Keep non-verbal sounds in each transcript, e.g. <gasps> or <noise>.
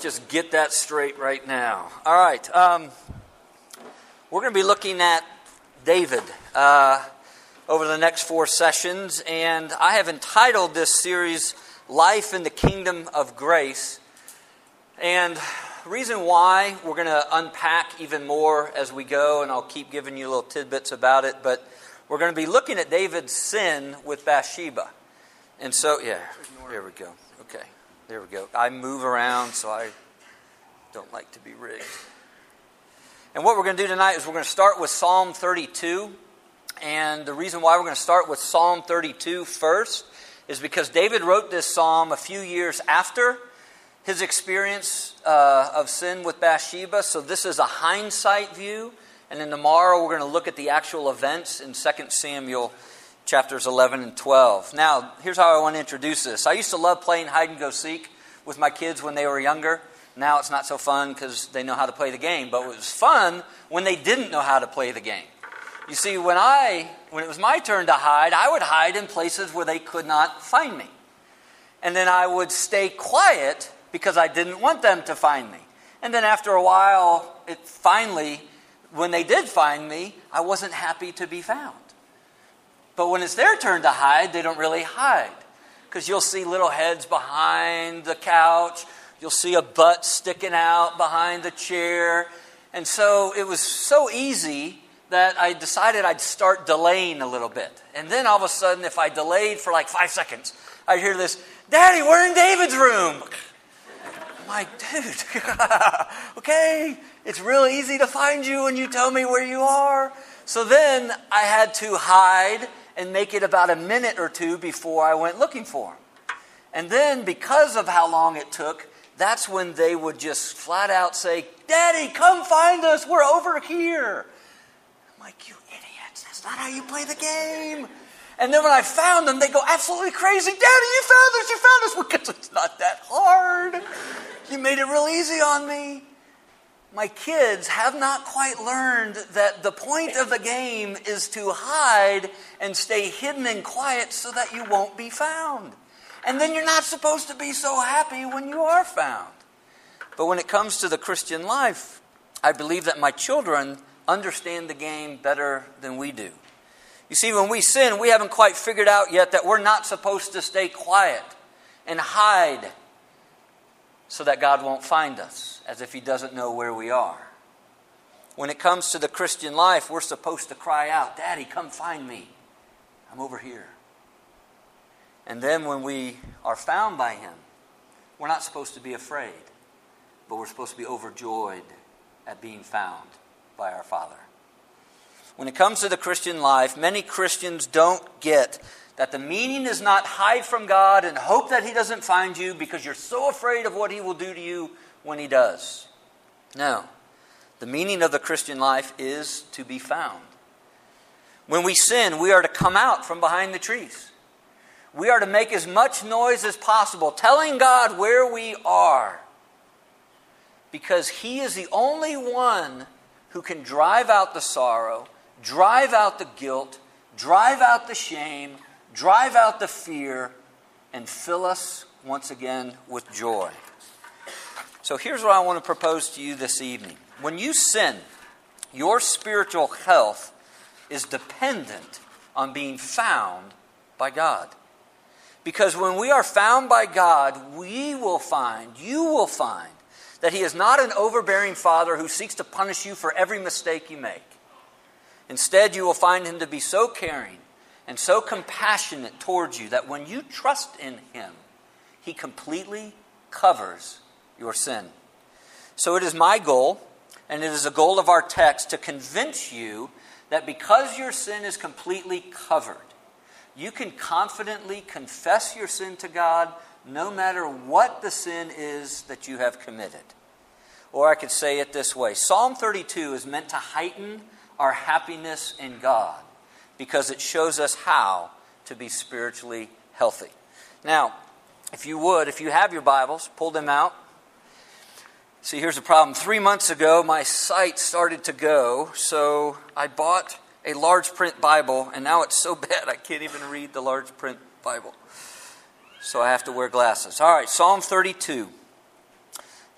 just get that straight right now. All right. Um, we're going to be looking at David uh, over the next four sessions, and I have entitled this series Life in the Kingdom of Grace. And reason why we're going to unpack even more as we go, and I'll keep giving you little tidbits about it, but we're going to be looking at David's sin with Bathsheba. And so, yeah, here we go. There we go. I move around, so I don't like to be rigged. And what we're going to do tonight is we're going to start with Psalm 32. And the reason why we're going to start with Psalm 32 first is because David wrote this psalm a few years after his experience uh, of sin with Bathsheba. So this is a hindsight view. And then tomorrow we're going to look at the actual events in 2 Samuel chapters 11 and 12. Now, here's how I want to introduce this. I used to love playing hide and go seek with my kids when they were younger. Now it's not so fun because they know how to play the game, but it was fun when they didn't know how to play the game. You see, when I when it was my turn to hide, I would hide in places where they could not find me. And then I would stay quiet because I didn't want them to find me. And then after a while, it finally when they did find me, I wasn't happy to be found. But when it's their turn to hide, they don't really hide. Because you'll see little heads behind the couch, you'll see a butt sticking out behind the chair. And so it was so easy that I decided I'd start delaying a little bit. And then all of a sudden, if I delayed for like five seconds, I'd hear this Daddy, we're in David's room. I'm like, dude, <laughs> okay, it's real easy to find you when you tell me where you are. So then I had to hide and make it about a minute or two before I went looking for them. And then, because of how long it took, that's when they would just flat out say, Daddy, come find us. We're over here. I'm like, You idiots. That's not how you play the game. And then when I found them, they go absolutely crazy. Daddy, you found us. You found us. <laughs> Because it's not that hard. You made it real easy on me my kids have not quite learned that the point of the game is to hide and stay hidden and quiet so that you won't be found. And then you're not supposed to be so happy when you are found. But when it comes to the Christian life, I believe that my children understand the game better than we do. You see, when we sin, we haven't quite figured out yet that we're not supposed to stay quiet and hide so that God won't find us, as if He doesn't know where we are. When it comes to the Christian life, we're supposed to cry out, Daddy, come find me. I'm over here. And then when we are found by Him, we're not supposed to be afraid, but we're supposed to be overjoyed at being found by our Father. When it comes to the Christian life, many Christians don't get that the meaning is not hide from God and hope that He doesn't find you because you're so afraid of what He will do to you when He does. No. The meaning of the Christian life is to be found. When we sin, we are to come out from behind the trees. We are to make as much noise as possible, telling God where we are. Because He is the only one who can drive out the sorrow, drive out the guilt, drive out the shame, drive out the fear, and fill us once again with joy. So here's what I want to propose to you this evening. When you sin, your spiritual health is dependent on being found by God. Because when we are found by God, we will find, you will find, that He is not an overbearing Father who seeks to punish you for every mistake you make. Instead, you will find Him to be so caring and so compassionate towards you that when you trust in Him, He completely covers your sin. So it is my goal, and it is a goal of our text, to convince you that because your sin is completely covered, you can confidently confess your sin to God no matter what the sin is that you have committed. Or I could say it this way Psalm 32 is meant to heighten our happiness in God because it shows us how to be spiritually healthy. Now, if you would, if you have your Bibles, pull them out. See, here's the problem. Three months ago, my sight started to go, so I bought a large print Bible, and now it's so <laughs> bad I can't even read the large print Bible. So I have to wear glasses. All right, Psalm 32.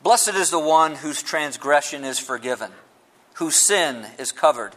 Blessed is the one whose transgression is forgiven, whose sin is covered.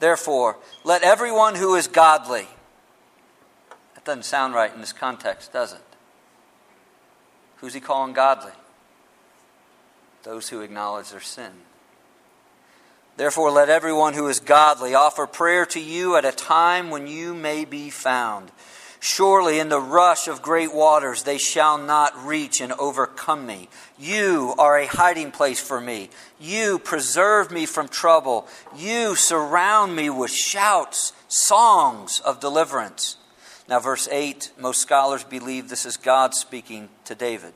Therefore, let everyone who is godly. That doesn't sound right in this context, does it? Who's he calling godly? Those who acknowledge their sin. Therefore, let everyone who is godly offer prayer to you at a time when you may be found. Surely in the rush of great waters they shall not reach and overcome me. You are a hiding place for me. You preserve me from trouble. You surround me with shouts, songs of deliverance. Now, verse 8, most scholars believe this is God speaking to David.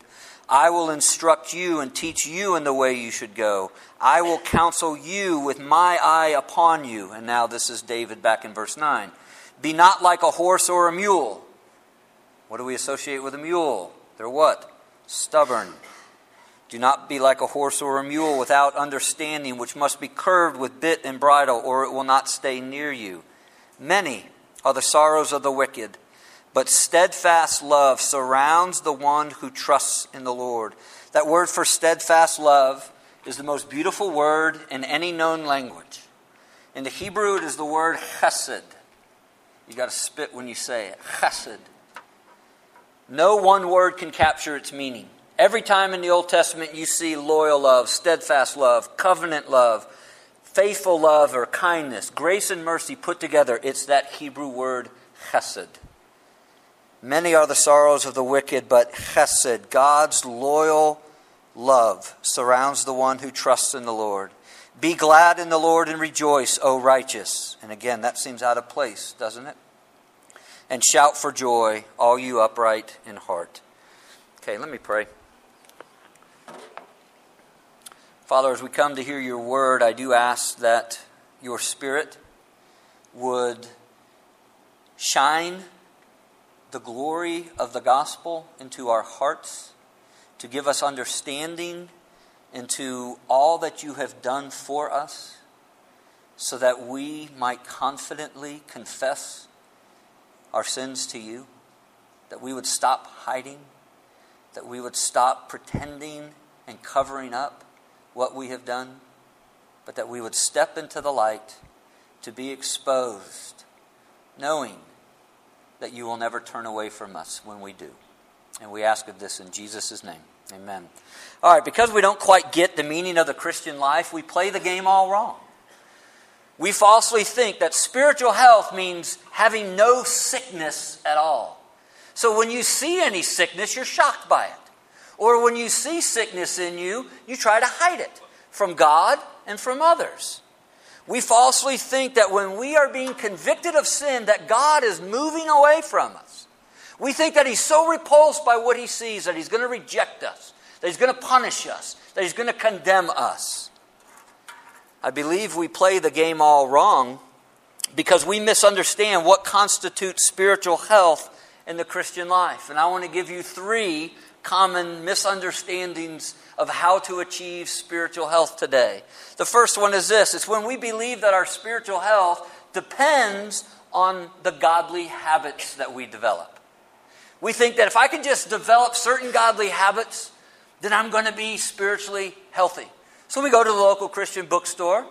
I will instruct you and teach you in the way you should go. I will counsel you with my eye upon you. And now this is David back in verse 9. Be not like a horse or a mule. What do we associate with a mule? They're what? Stubborn. Do not be like a horse or a mule without understanding, which must be curved with bit and bridle, or it will not stay near you. Many are the sorrows of the wicked, but steadfast love surrounds the one who trusts in the Lord. That word for steadfast love is the most beautiful word in any known language. In the Hebrew, it is the word chesed. You got to spit when you say it. Chesed. No one word can capture its meaning. Every time in the Old Testament you see loyal love, steadfast love, covenant love, faithful love, or kindness, grace and mercy put together, it's that Hebrew word chesed. Many are the sorrows of the wicked, but chesed, God's loyal love, surrounds the one who trusts in the Lord. Be glad in the Lord and rejoice, O righteous. And again, that seems out of place, doesn't it? And shout for joy, all you upright in heart. Okay, let me pray. Father, as we come to hear your word, I do ask that your spirit would shine the glory of the gospel into our hearts, to give us understanding into all that you have done for us, so that we might confidently confess our sins to you, that we would stop hiding, that we would stop pretending and covering up what we have done, but that we would step into the light to be exposed, knowing that you will never turn away from us when we do. And we ask of this in Jesus' name. Amen. All right, because we don't quite get the meaning of the Christian life, we play the game all wrong. We falsely think that spiritual health means having no sickness at all. So when you see any sickness, you're shocked by it. Or when you see sickness in you, you try to hide it from God and from others. We falsely think that when we are being convicted of sin, that God is moving away from us. We think that He's so repulsed by what He sees that He's going to reject us, that He's going to punish us, that He's going to condemn us. I believe we play the game all wrong because we misunderstand what constitutes spiritual health in the Christian life. And I want to give you three common misunderstandings of how to achieve spiritual health today. The first one is this it's when we believe that our spiritual health depends on the godly habits that we develop. We think that if I can just develop certain godly habits, then I'm going to be spiritually healthy. So we go to the local Christian bookstore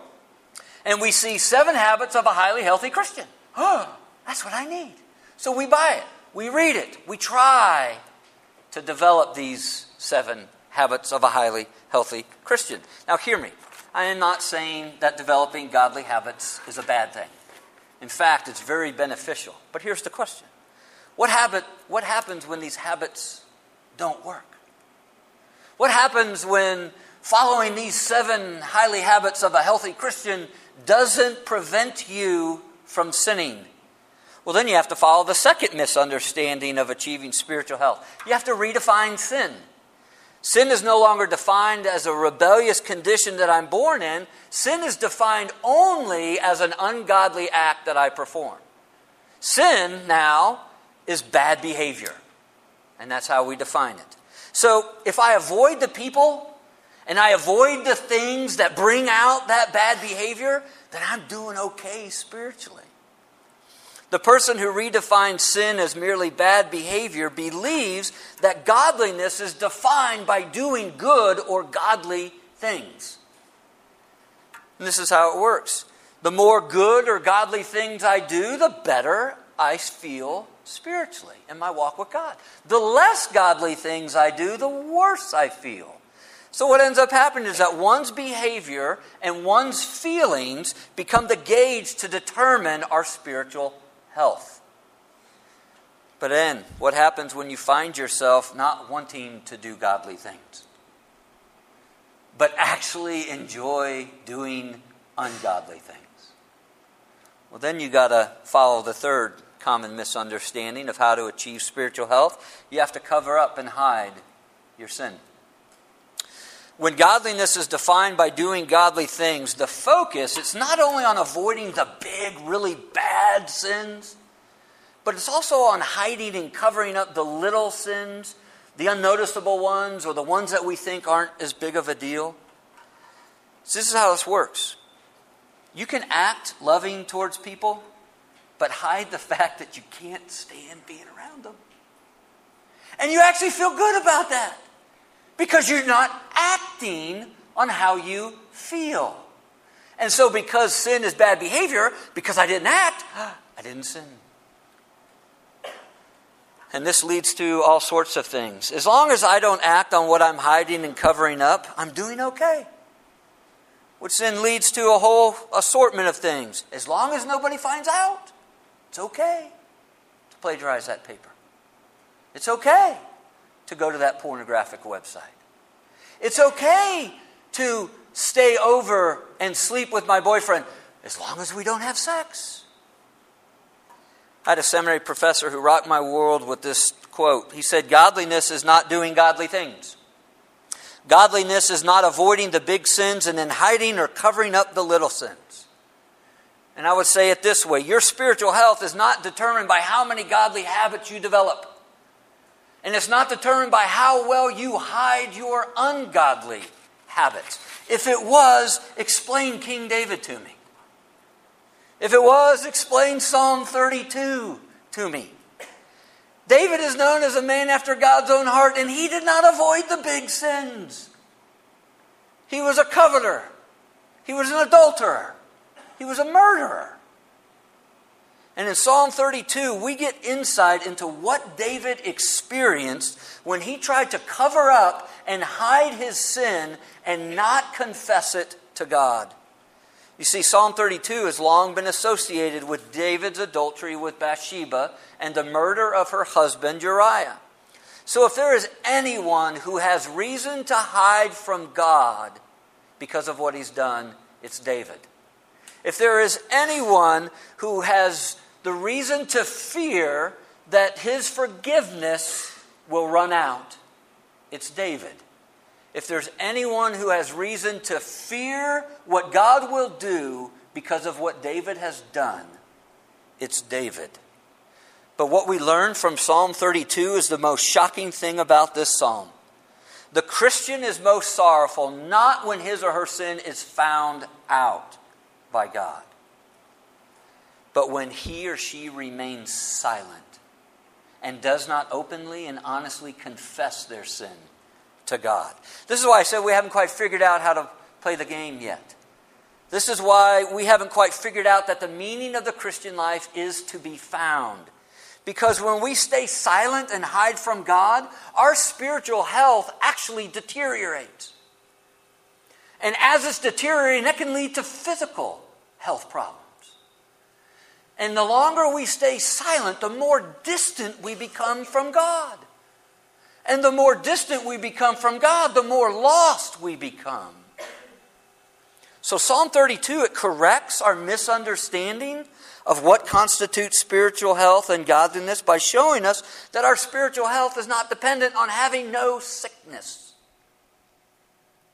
and we see seven habits of a highly healthy Christian. Oh, that's what I need. So we buy it, we read it, we try to develop these seven habits of a highly healthy Christian. Now, hear me. I am not saying that developing godly habits is a bad thing. In fact, it's very beneficial. But here's the question what, habit, what happens when these habits don't work? What happens when following these seven highly habits of a healthy Christian doesn't prevent you from sinning. Well, then you have to follow the second misunderstanding of achieving spiritual health. You have to redefine sin. Sin is no longer defined as a rebellious condition that I'm born in. Sin is defined only as an ungodly act that I perform. Sin now is bad behavior. And that's how we define it. So if I avoid the people and I avoid the things that bring out that bad behavior, then I'm doing okay spiritually. The person who redefines sin as merely bad behavior believes that godliness is defined by doing good or godly things. And this is how it works. The more good or godly things I do, the better I feel spiritually in my walk with God. The less godly things I do, the worse I feel. So, what ends up happening is that one's behavior and one's feelings become the gauge to determine our spiritual health. But then, what happens when you find yourself not wanting to do godly things, but actually enjoy doing ungodly things? Well, then you got to follow the third common misunderstanding of how to achieve spiritual health. You have to cover up and hide your sin. When godliness is defined by doing godly things, the focus, it's not only on avoiding the big, really bad sins, but it's also on hiding and covering up the little sins, the unnoticeable ones, or the ones that we think aren't as big of a deal. So this is how this works. You can act loving towards people, but hide the fact that you can't stand being around them. And you actually feel good about that because you're not acting on how you feel. And so, because sin is bad behavior, because I didn't act, <gasps> I didn't sin. And this leads to all sorts of things. As long as I don't act on what I'm hiding and covering up, I'm doing okay. Which then leads to a whole assortment of things. As long as nobody finds out, it's okay to plagiarize that paper. It's okay to go to that pornographic website. It's okay to stay over and sleep with my boyfriend as long as we don't have sex. I had a seminary professor who rocked my world with this quote. He said, Godliness is not doing godly things. Godliness is not avoiding the big sins and then hiding or covering up the little sins. And I would say it this way your spiritual health is not determined by how many godly habits you develop. And it's not determined by how well you hide your ungodly habits. If it was, explain King David to me. If it was, explain Psalm 32 to me. David is known as a man after God's own heart, and he did not avoid the big sins. He was a coveter, he was an adulterer, he was a murderer. And in Psalm 32, we get insight into what David experienced when he tried to cover up and hide his sin and not confess it to God. You see, Psalm 32 has long been associated with David's adultery with Bathsheba and the murder of her husband Uriah. So, if there is anyone who has reason to hide from God because of what he's done, it's David. If there is anyone who has the reason to fear that his forgiveness will run out, it's David. If there's anyone who has reason to fear what God will do because of what David has done, it's David. But what we learn from Psalm 32 is the most shocking thing about this psalm. The Christian is most sorrowful not when his or her sin is found out, by God. But when he or she remains silent and does not openly and honestly confess their sin to God. This is why I said we haven't quite figured out how to play the game yet. This is why we haven't quite figured out that the meaning of the Christian life is to be found. Because when we stay silent and hide from God, our spiritual health actually deteriorates. And as it's deteriorating, that can lead to physical health problems. And the longer we stay silent, the more distant we become from God. And the more distant we become from God, the more lost we become. So, Psalm 32, it corrects our misunderstanding of what constitutes spiritual health and godliness by showing us that our spiritual health is not dependent on having no sickness.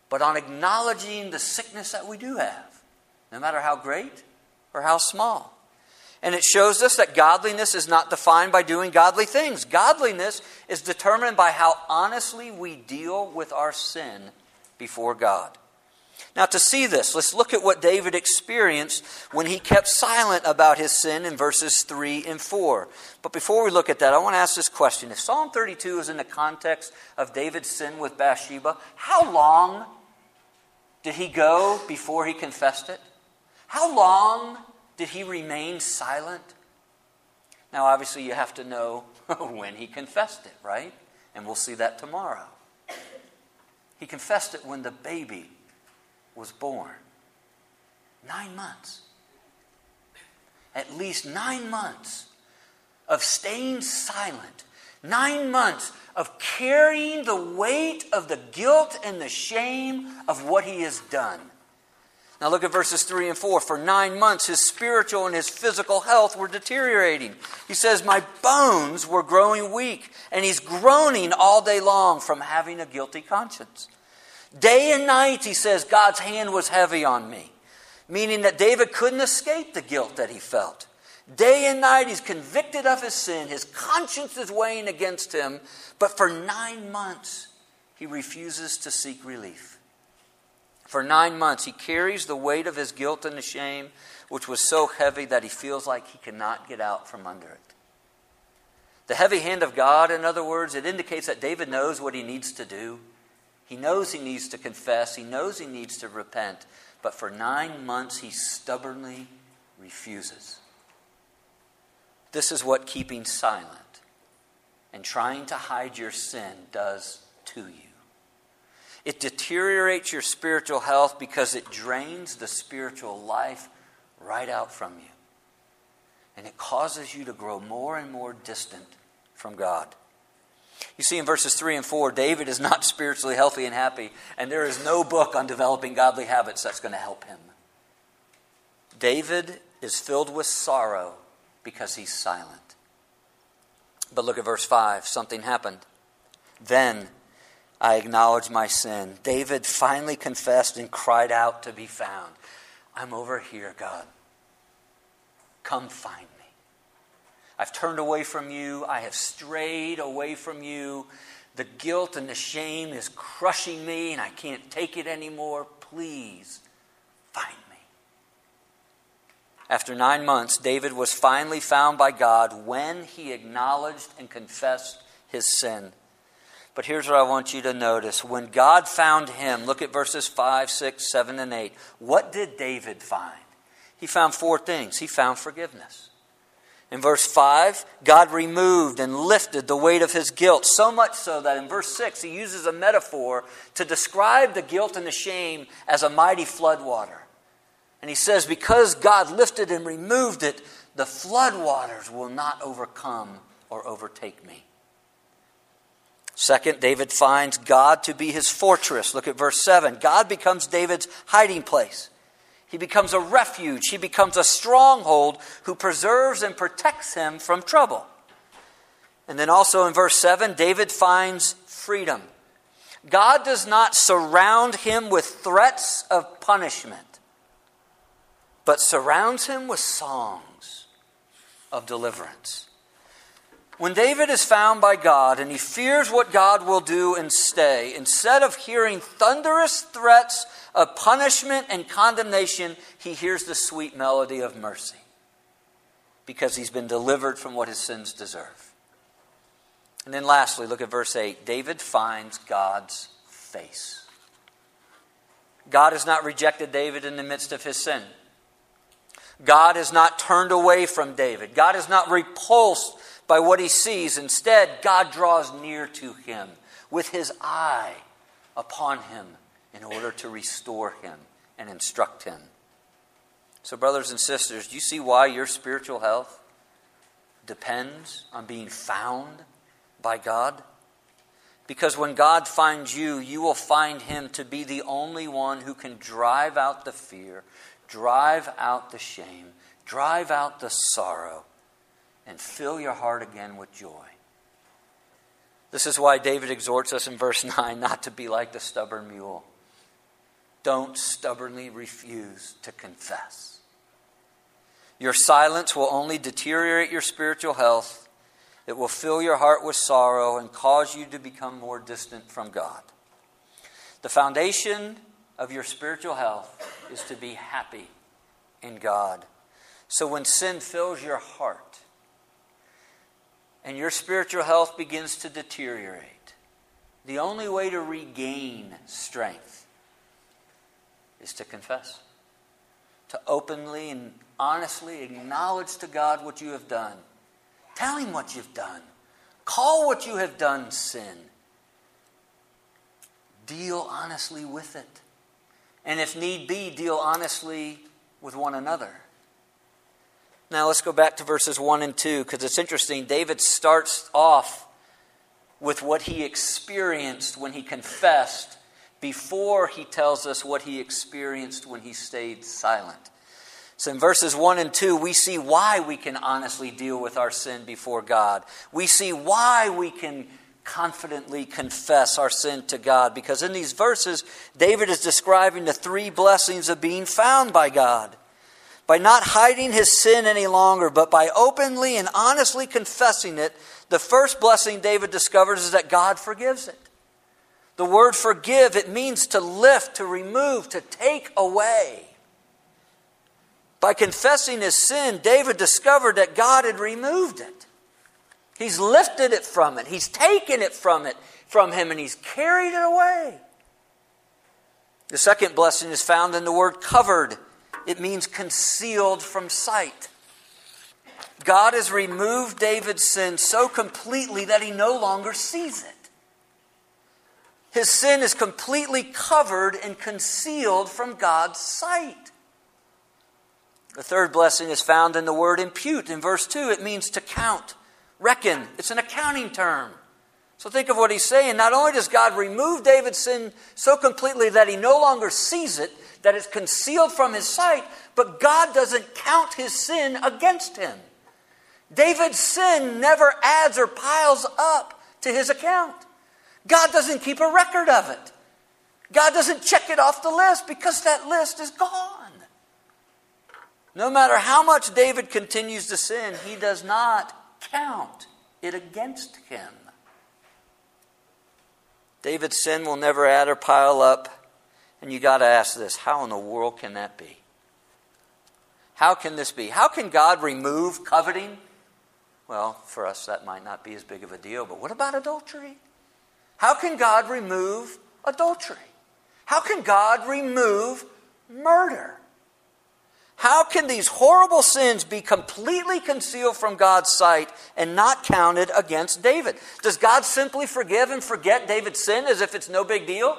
but on acknowledging the sickness that we do have, no matter how great or how small. And it shows us that godliness is not defined by doing godly things. Godliness is determined by how honestly we deal with our sin before God. Now, to see this, let's look at what David experienced when he kept silent about his sin in verses 3 and 4. But before we look at that, I want to ask this question. If Psalm 32 is in the context of David's sin with Bathsheba, how long did he go before he confessed it? How long did he remain silent? Now, obviously, you have to know <laughs> when he confessed it, right? And we'll see that tomorrow. He confessed it when the baby was born. Nine months. At least nine months of staying silent. Nine months of carrying the weight of the guilt and the shame of what he has done. Now look at verses 3 and 4. For nine months, his spiritual and his physical health were deteriorating. He says, My bones were growing weak, and he's groaning all day long from having a guilty conscience. Day and night, he says, God's hand was heavy on me, meaning that David couldn't escape the guilt that he felt. Day and night, he's convicted of his sin. His conscience is weighing against him. But for nine months, he refuses to seek relief. For nine months, he carries the weight of his guilt and the shame, which was so heavy that he feels like he cannot get out from under it. The heavy hand of God, in other words, it indicates that David knows what he needs to do. He knows he needs to confess, he knows he needs to repent, but for nine months he stubbornly refuses. This is what keeping silent and trying to hide your sin does to you. It deteriorates your spiritual health because it drains the spiritual life right out from you. And it causes you to grow more and more distant from God. You see in verses 3 and 4, David is not <laughs> spiritually healthy and happy, and there is no book on developing godly habits that's going to help him. David is filled with sorrow because he's silent. But look at verse 5. Something happened. Then I acknowledge my sin. David finally confessed and cried out to be found. I'm over here, God. Come find me. I've turned away from you. I have strayed away from you. The guilt and the shame is crushing me, and I can't take it anymore. Please find me. After nine months, David was finally found by God when he acknowledged and confessed his sin. But here's what I want you to notice. When God found him, look at verses 5, 6, 7, and 8. What did David find? He found four things. He found forgiveness. In verse 5, God removed and lifted the weight of his guilt, so much so that in verse 6, he uses a metaphor to describe the guilt and the shame as a mighty floodwater. And he says, Because God lifted and removed it, the floodwaters will not overcome or overtake me. Second, David finds God to be his fortress. Look at verse 7. God becomes David's hiding place. He becomes a refuge. He becomes a stronghold who preserves and protects him from trouble. And then also in verse 7, David finds freedom. God does not surround him with threats of punishment, but surrounds him with songs of deliverance. When David is found by God and he fears what God will do and stay, instead of hearing thunderous threats of punishment and condemnation, he hears the sweet melody of mercy because he's been delivered from what his sins deserve. And then lastly, look at verse 8. David finds God's face. God has not rejected David in the midst of his sin. God has not turned away from David. God has not repulsed by what he sees. Instead, God draws near to him with his eye upon him in order to restore him and instruct him. So, brothers and sisters, do you see why your spiritual health depends on being found by God? Because when God finds you, you will find Him to be the only one who can drive out the fear, drive out the shame, drive out the sorrow, and fill your heart again with joy. This is why David exhorts us in verse <laughs> 9 not to be like the stubborn mule don't stubbornly refuse to confess. Your silence will only deteriorate your spiritual health. It will fill your heart with sorrow and cause you to become more distant from God. The foundation of your spiritual health is to be happy in God. So when sin fills your heart and your spiritual health begins to deteriorate, the only way to regain strength is to confess, to openly and honestly acknowledge to God what you have done. Tell Him what you've done. Call what you have done sin. Deal honestly with it. And if need be, deal honestly with one another. Now let's go back to verses 1 and 2 because it's interesting. David starts off with what he experienced when he confessed before he tells us what he experienced when he stayed silent. So in verses 1 and 2, we see why we can honestly deal with our sin before God. We see why we can confidently confess our sin to God. Because in these verses, David is describing the three blessings of being found by God. By not hiding his sin any longer, but by openly and honestly confessing it, the first blessing David discovers is that God forgives it. The word forgive, it means to lift, to remove, to take away. By confessing his sin, David discovered that God had removed it. He's lifted it from it. He's taken it from it from him and he's carried it away. The second blessing is found in the word covered. It means concealed from sight. God has removed David's sin so completely that he no longer sees it. His sin is completely covered and concealed from God's sight. The third blessing is found in the word impute. In verse 2, it means to count. Reckon. It's an accounting term. So think of what he's saying. Not only does God remove David's sin so completely that he no longer sees it, that it's concealed from his sight, but God doesn't count his sin against him. David's sin never adds or piles up to his account. God doesn't keep a record of it. God doesn't check it off the list because that list is gone. No matter how much David continues to sin, he does not count it against him. David's sin will never add or pile up. And you got to ask this how in the world can that be? How can this be? How can God remove coveting? Well, for us, that might not be as big of a deal, but what about adultery? How can God remove adultery? How can God remove murder? How can these horrible sins be completely concealed from God's sight and not counted against David? Does God simply forgive and forget David's sin as if it's no big deal?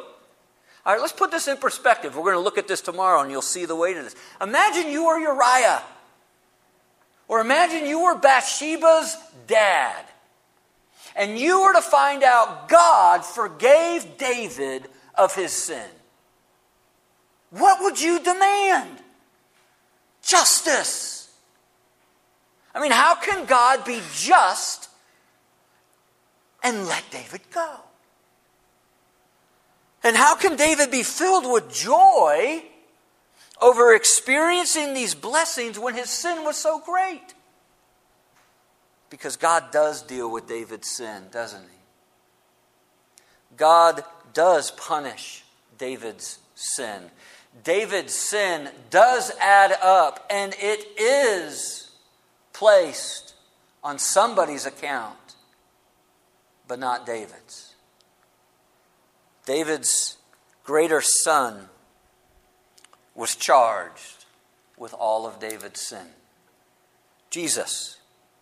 All right, let's put this in perspective. We're going to look at this tomorrow and you'll see the weight of this. Imagine you were Uriah, or imagine you were Bathsheba's dad, and you were to find out God forgave David of his sin. What would you demand? justice. I mean, how can God be just and let David go? And how can David be filled with joy over experiencing these blessings when his sin was so great? Because God does deal with David's sin, doesn't he? God does punish David's sin. David's sin does add up, and it is placed on somebody's account, but not David's. David's greater son was charged with all of David's sin. Jesus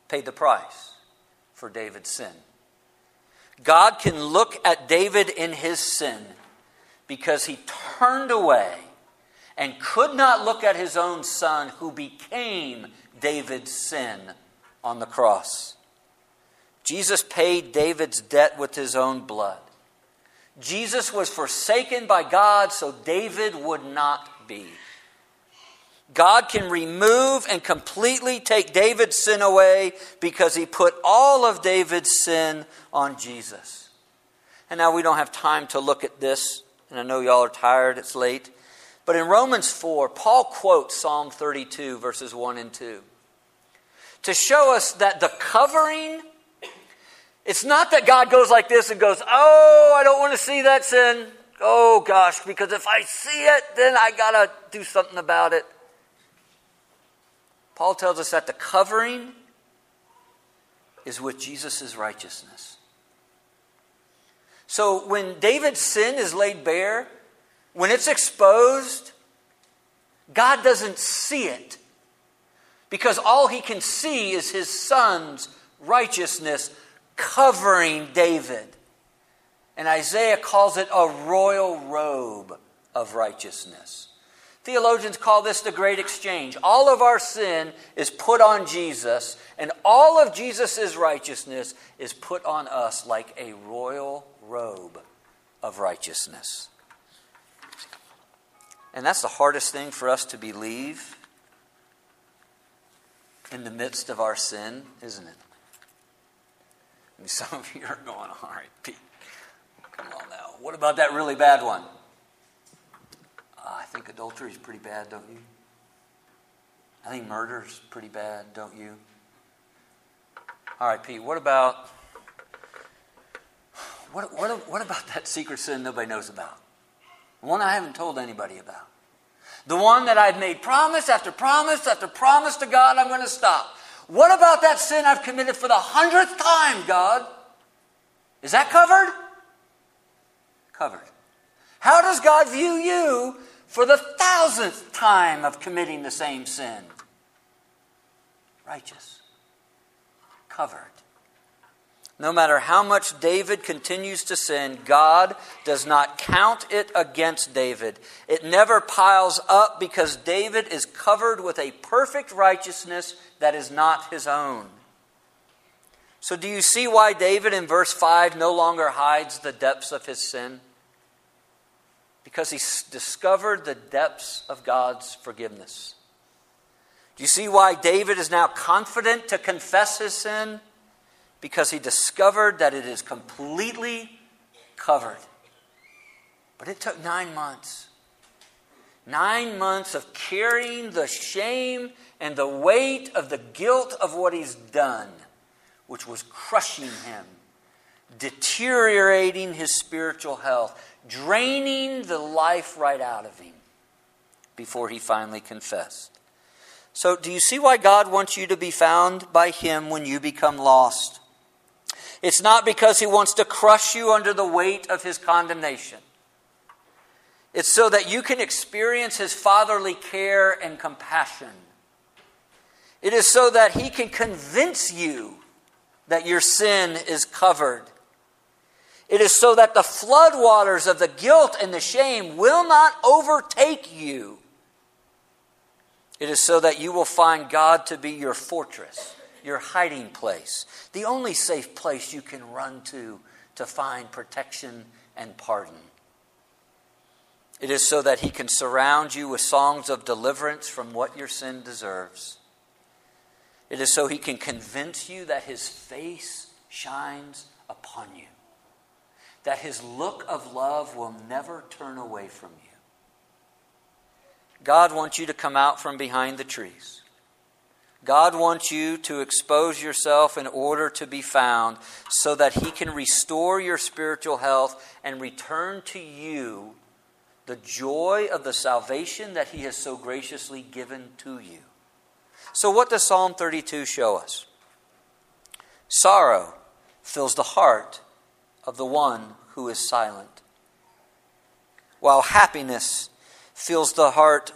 paid the price for David's sin. God can look at David in his sin because he turned away and could not look at his own son who became David's sin on the cross. Jesus paid David's debt with his own blood. Jesus was forsaken by God so David would not be. God can remove and completely take David's sin away because he put all of David's sin on Jesus. And now we don't have time to look at this, and I know y'all are tired, it's late. But in Romans 4, Paul quotes Psalm 32, verses 1 and 2, to show us that the covering, it's not that God goes like this and goes, Oh, I don't want to see that sin. Oh, gosh, because if I see it, then I got to do something about it. Paul tells us that the covering is with Jesus' righteousness. So when David's sin is laid bare, when it's exposed, God doesn't see it because all he can see is his son's righteousness covering David. And Isaiah calls it a royal robe of righteousness. Theologians call this the great exchange. All of our sin is put on Jesus, and all of Jesus' righteousness is put on us like a royal robe of righteousness. And that's the hardest thing for us to believe in the midst of our sin, isn't it? Mean, <laughs> some of you are going, all right, Pete, come on now. What about that really bad one? Uh, I think adultery is pretty bad, don't you? I think murder is pretty bad, don't you? All right, Pete, what about what, what, what about that secret sin nobody knows about? The one I haven't told anybody about. The one that I've made promise after promise after promise to God I'm going to stop. What about that sin I've committed for the hundredth time, God? Is that covered? Covered. How does God view you for the thousandth time of committing the same sin? Righteous. Covered. No matter how much David continues to sin, God does not count it against David. It never piles up because David is covered with a perfect righteousness that is not his own. So, do you see why David in verse 5 no longer hides the depths of his sin? Because he discovered the depths of God's forgiveness. Do you see why David is now confident to confess his sin? Because he discovered that it is completely covered. But it took nine months. Nine months of carrying the shame and the weight of the guilt of what he's done, which was crushing him, deteriorating his spiritual health, draining the life right out of him before he finally confessed. So, do you see why God wants you to be found by him when you become lost? It's not because he wants to crush you under the weight of his condemnation. It's so that you can experience his fatherly care and compassion. It is so that he can convince you that your sin is covered. It is so that the floodwaters of the guilt and the shame will not overtake you. It is so that you will find God to be your fortress your hiding place, the only safe place you can run to to find protection and pardon. It is so that He can surround you with songs of deliverance from what your sin deserves. It is so He can convince you that His face shines upon you, that His look of love will never turn away from you. God wants you to come out from behind the trees. God wants you to expose yourself in order to be found so that He can restore your spiritual health and return to you the joy of the salvation that He has so graciously given to you. So, what does Psalm 32 show us? Sorrow fills the heart of the one who is silent, while happiness fills the heart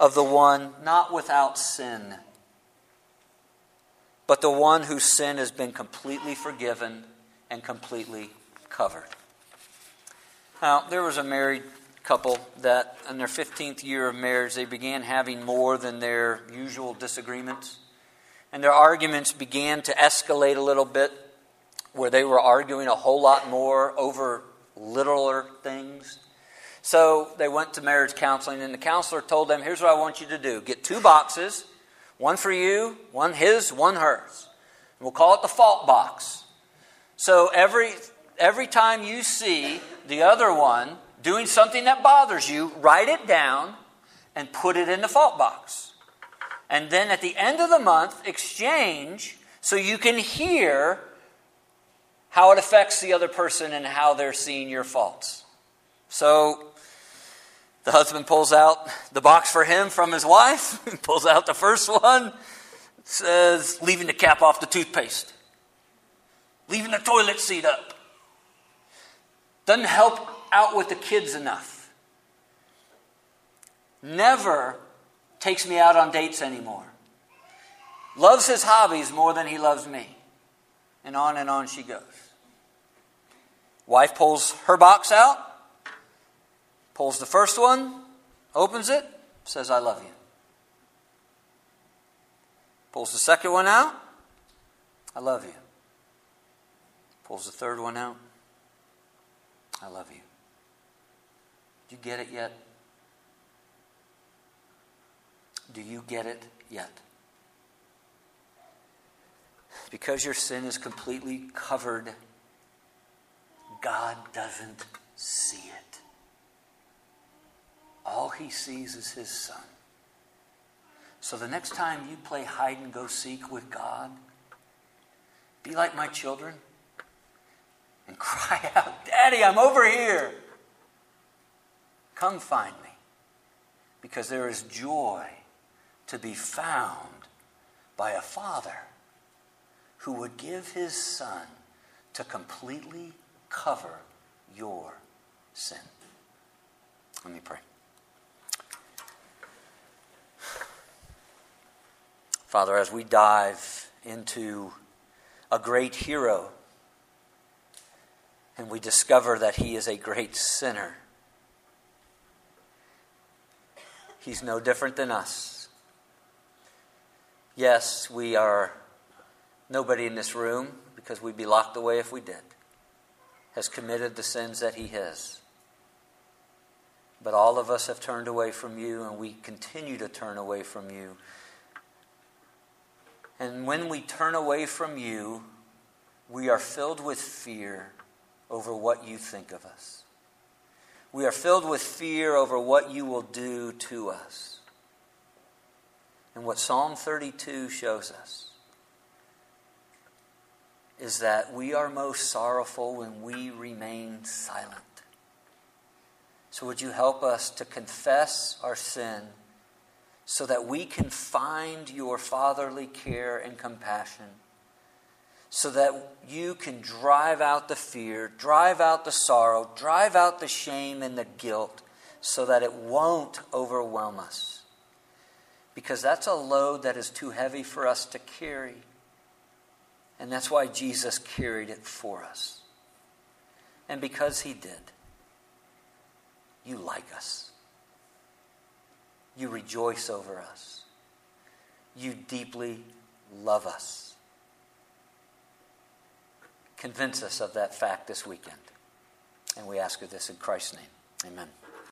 of the one not without sin but the one whose sin has been completely forgiven and completely covered. Now, there was a married couple that, in their 15th year of marriage, they began having more than their usual disagreements. And their arguments began to escalate a little bit, where they were arguing a whole lot more over littler things. So they went to marriage counseling, and the counselor told them, Here's what I want you to do get two boxes one for you, one his, one hers. We'll call it the fault box. So every, every time you see the other one doing something that bothers you, write it down and put it in the fault box. And then at the end of the month, exchange so you can hear how it affects the other person and how they're seeing your faults. So the husband pulls out the box for him from his wife, <laughs> pulls out the first one, says, leaving the cap off the toothpaste, leaving the toilet seat up. Doesn't help out with the kids enough. Never takes me out on dates anymore. Loves his hobbies more than he loves me. And on and on she goes. Wife pulls her box out, Pulls the first one, opens it, says, I love you. Pulls the second one out, I love you. Pulls the third one out, I love you. Do you get it yet? Do you get it yet? Because your sin is completely covered, God doesn't see it all he sees is his son. So the next time you play hide and go seek with God, be like my children and <laughs> cry out, Daddy, I'm over here. Come find me. Because there is joy to be found by a father who would give his son to completely cover your sin. Let me pray. Father, as we dive into a great hero and we discover that he is a great sinner, he's no different than us. Yes, we are nobody in this room, because we'd be locked away if we did, has committed the sins that he has. But all of us have turned away from you, and we continue to turn away from you and when we turn away from you, we are filled with fear over what you think of us. We are filled with fear over what you will do to us. And what Psalm 32 shows us is that we are most sorrowful when we remain silent. So, would you help us to confess our sin? So that we can find your fatherly care and compassion, so that you can drive out the fear, drive out the sorrow, drive out the shame and the guilt, so that it won't overwhelm us. Because that's a load that is too heavy for us to carry. And that's why Jesus carried it for us. And because he did, you like us. You rejoice over us. You deeply love us. Convince us of that fact this weekend. And we ask of this in Christ's name. Amen.